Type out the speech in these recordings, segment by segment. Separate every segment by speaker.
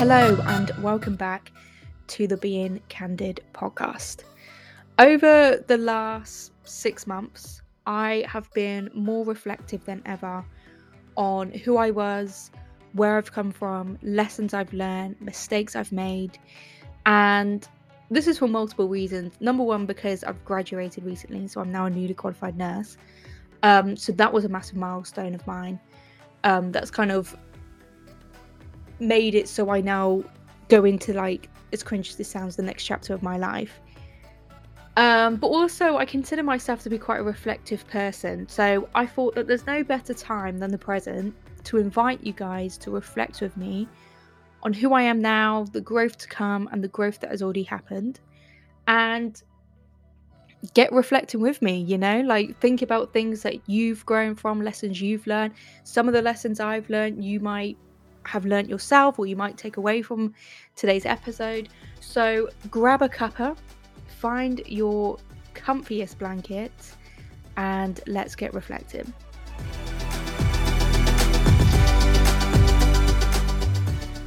Speaker 1: Hello, and welcome back to the Being Candid podcast. Over the last six months, I have been more reflective than ever on who I was, where I've come from, lessons I've learned, mistakes I've made, and this is for multiple reasons. Number one, because I've graduated recently, so I'm now a newly qualified nurse. Um, so that was a massive milestone of mine. Um, that's kind of made it so I now go into like as cringe as this sounds, the next chapter of my life. Um, but also, I consider myself to be quite a reflective person, so I thought that there's no better time than the present to invite you guys to reflect with me on who I am now, the growth to come, and the growth that has already happened. And get reflecting with me, you know, like think about things that you've grown from, lessons you've learned. Some of the lessons I've learned, you might have learnt yourself or you might take away from today's episode. So grab a cuppa, find your comfiest blanket, and let's get reflective.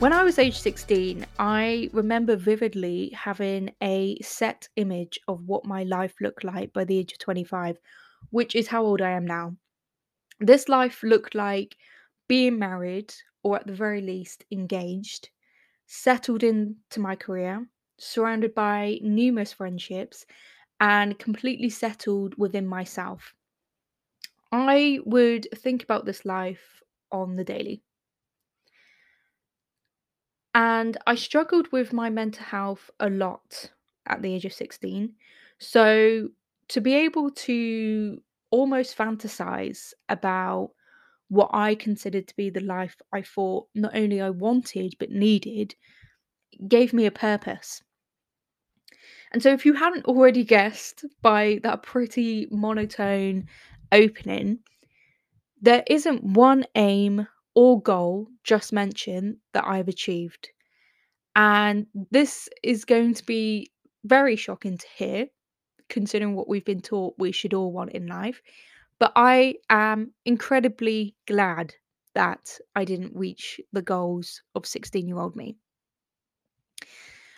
Speaker 1: When I was age 16, I remember vividly having a set image of what my life looked like by the age of 25, which is how old I am now. This life looked like being married, or at the very least, engaged, settled into my career, surrounded by numerous friendships, and completely settled within myself. I would think about this life on the daily. And I struggled with my mental health a lot at the age of 16. So to be able to almost fantasize about what I considered to be the life I thought not only I wanted but needed gave me a purpose. And so, if you hadn't already guessed by that pretty monotone opening, there isn't one aim or goal just mentioned that I've achieved. And this is going to be very shocking to hear, considering what we've been taught we should all want in life. But I am incredibly glad that I didn't reach the goals of 16 year old me.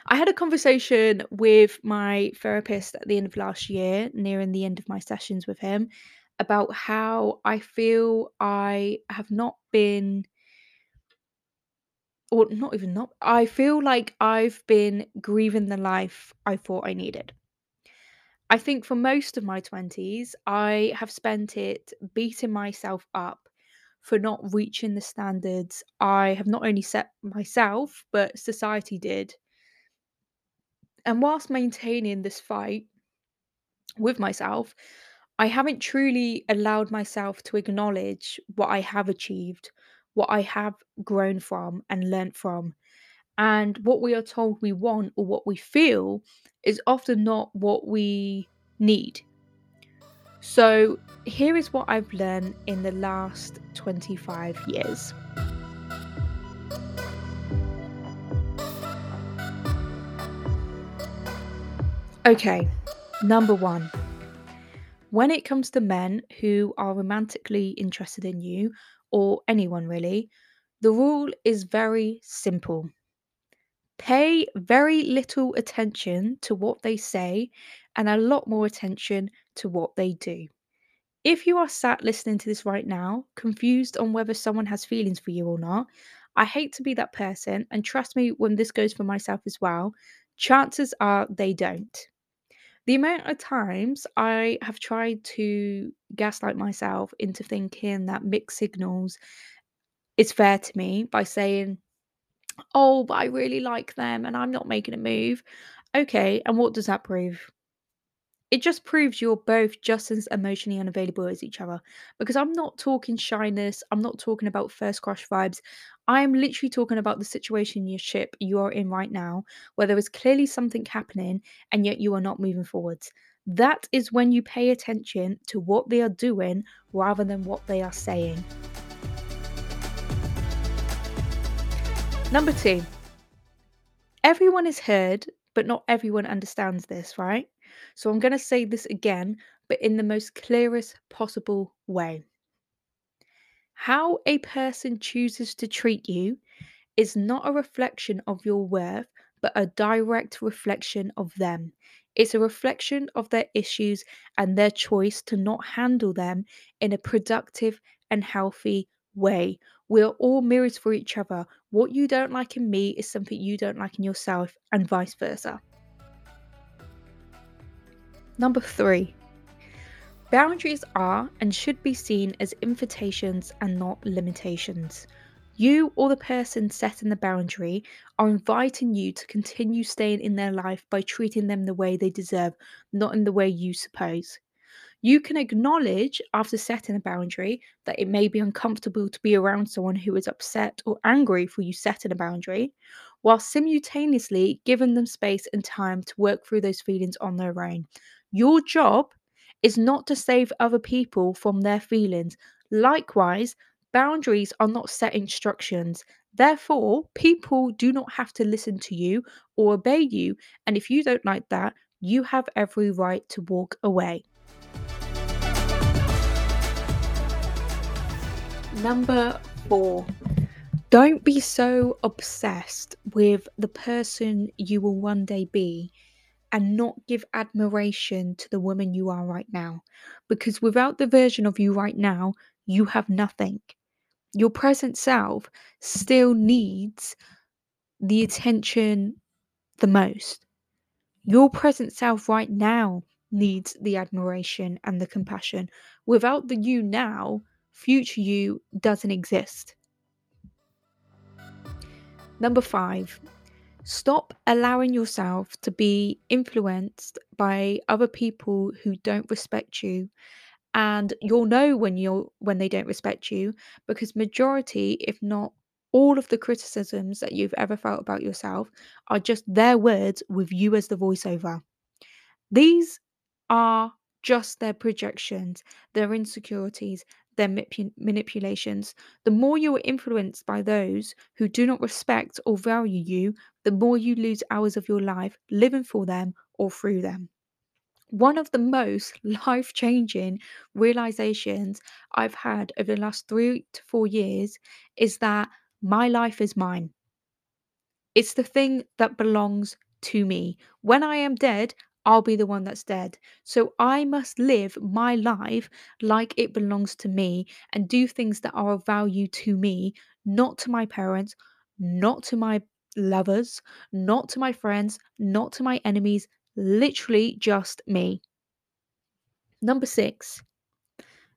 Speaker 1: I had a conversation with my therapist at the end of last year, nearing the end of my sessions with him, about how I feel I have not been or not even not I feel like I've been grieving the life I thought I needed. I think for most of my 20s, I have spent it beating myself up for not reaching the standards I have not only set myself, but society did. And whilst maintaining this fight with myself, I haven't truly allowed myself to acknowledge what I have achieved, what I have grown from and learnt from. And what we are told we want or what we feel is often not what we need. So, here is what I've learned in the last 25 years. Okay, number one. When it comes to men who are romantically interested in you, or anyone really, the rule is very simple. Pay very little attention to what they say and a lot more attention to what they do. If you are sat listening to this right now, confused on whether someone has feelings for you or not, I hate to be that person, and trust me when this goes for myself as well, chances are they don't. The amount of times I have tried to gaslight myself into thinking that mixed signals is fair to me by saying, Oh, but I really like them and I'm not making a move. Okay, and what does that prove? It just proves you're both just as emotionally unavailable as each other. Because I'm not talking shyness, I'm not talking about first crush vibes. I am literally talking about the situation in your ship you are in right now, where there is clearly something happening and yet you are not moving forwards. That is when you pay attention to what they are doing rather than what they are saying. Number two, everyone is heard, but not everyone understands this, right? So I'm going to say this again, but in the most clearest possible way. How a person chooses to treat you is not a reflection of your worth, but a direct reflection of them. It's a reflection of their issues and their choice to not handle them in a productive and healthy way. We're all mirrors for each other. What you don't like in me is something you don't like in yourself, and vice versa. Number three, boundaries are and should be seen as invitations and not limitations. You or the person setting the boundary are inviting you to continue staying in their life by treating them the way they deserve, not in the way you suppose. You can acknowledge after setting a boundary that it may be uncomfortable to be around someone who is upset or angry for you setting a boundary, while simultaneously giving them space and time to work through those feelings on their own. Your job is not to save other people from their feelings. Likewise, boundaries are not set instructions. Therefore, people do not have to listen to you or obey you. And if you don't like that, you have every right to walk away. Number four, don't be so obsessed with the person you will one day be and not give admiration to the woman you are right now. Because without the version of you right now, you have nothing. Your present self still needs the attention the most. Your present self right now needs the admiration and the compassion. Without the you now, future you doesn't exist. Number five, stop allowing yourself to be influenced by other people who don't respect you. And you'll know when you're when they don't respect you because majority, if not all of the criticisms that you've ever felt about yourself are just their words with you as the voiceover. These are just their projections, their insecurities, their manipulations. The more you are influenced by those who do not respect or value you, the more you lose hours of your life living for them or through them. One of the most life changing realizations I've had over the last three to four years is that my life is mine. It's the thing that belongs to me. When I am dead, I'll be the one that's dead. So I must live my life like it belongs to me and do things that are of value to me, not to my parents, not to my lovers, not to my friends, not to my enemies, literally just me. Number six,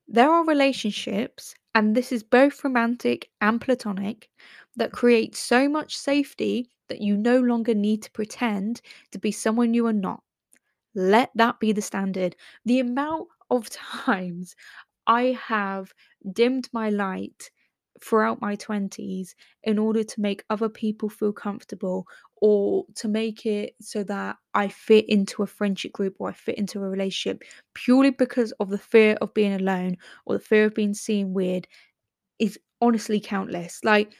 Speaker 1: there are relationships, and this is both romantic and platonic, that create so much safety that you no longer need to pretend to be someone you are not. Let that be the standard. The amount of times I have dimmed my light throughout my 20s in order to make other people feel comfortable or to make it so that I fit into a friendship group or I fit into a relationship purely because of the fear of being alone or the fear of being seen weird is honestly countless. Like,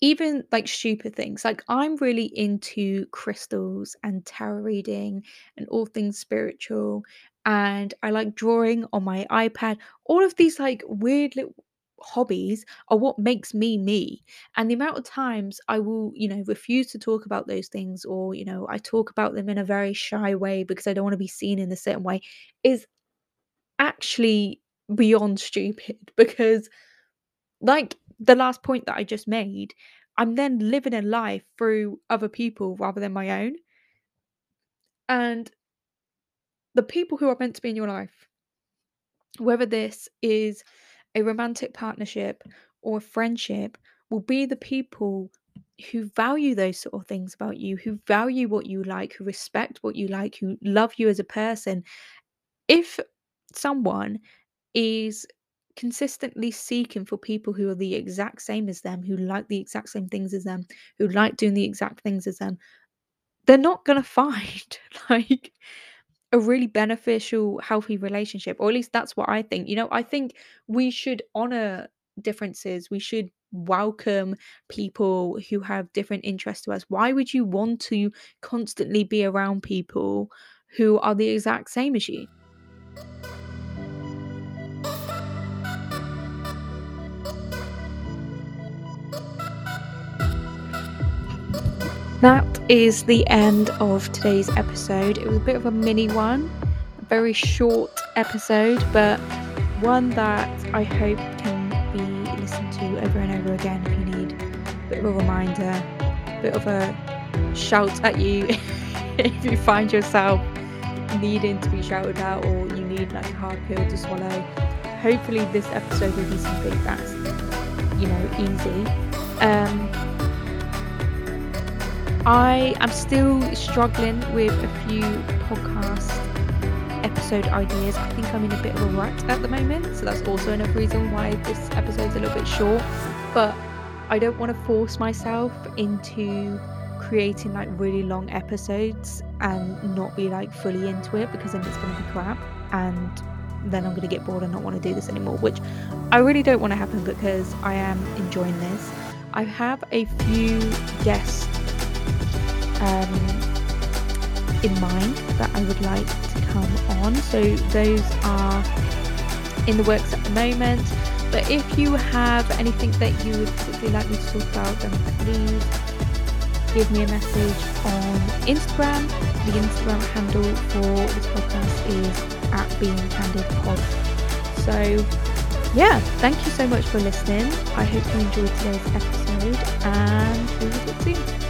Speaker 1: even like stupid things. Like I'm really into crystals and tarot reading and all things spiritual. And I like drawing on my iPad. All of these like weird little hobbies are what makes me me. And the amount of times I will, you know, refuse to talk about those things or, you know, I talk about them in a very shy way because I don't want to be seen in a certain way is actually beyond stupid because like the last point that I just made, I'm then living a life through other people rather than my own. And the people who are meant to be in your life, whether this is a romantic partnership or a friendship, will be the people who value those sort of things about you, who value what you like, who respect what you like, who love you as a person. If someone is consistently seeking for people who are the exact same as them, who like the exact same things as them, who like doing the exact things as them, they're not going to find like a really beneficial, healthy relationship. Or at least that's what I think. You know, I think we should honor differences. We should welcome people who have different interests to us. Why would you want to constantly be around people who are the exact same as you? That is the end of today's episode. It was a bit of a mini one, a very short episode, but one that I hope can be listened to over and over again if you need a bit of a reminder, a bit of a shout at you if you find yourself needing to be shouted out or you need like a hard pill to swallow. Hopefully, this episode will be something that's you know easy. Um, I am still struggling with a few podcast episode ideas. I think I'm in a bit of a rut at the moment, so that's also another reason why this episode's a little bit short. But I don't want to force myself into creating like really long episodes and not be like fully into it because then it's going to be crap and then I'm going to get bored and not want to do this anymore, which I really don't want to happen because I am enjoying this. I have a few guests um, in mind that I would like to come on. So those are in the works at the moment. But if you have anything that you would particularly like me to talk about, then please give me a message on Instagram. The Instagram handle for this podcast is at being candid pod. So yeah, thank you so much for listening. I hope you enjoyed today's episode and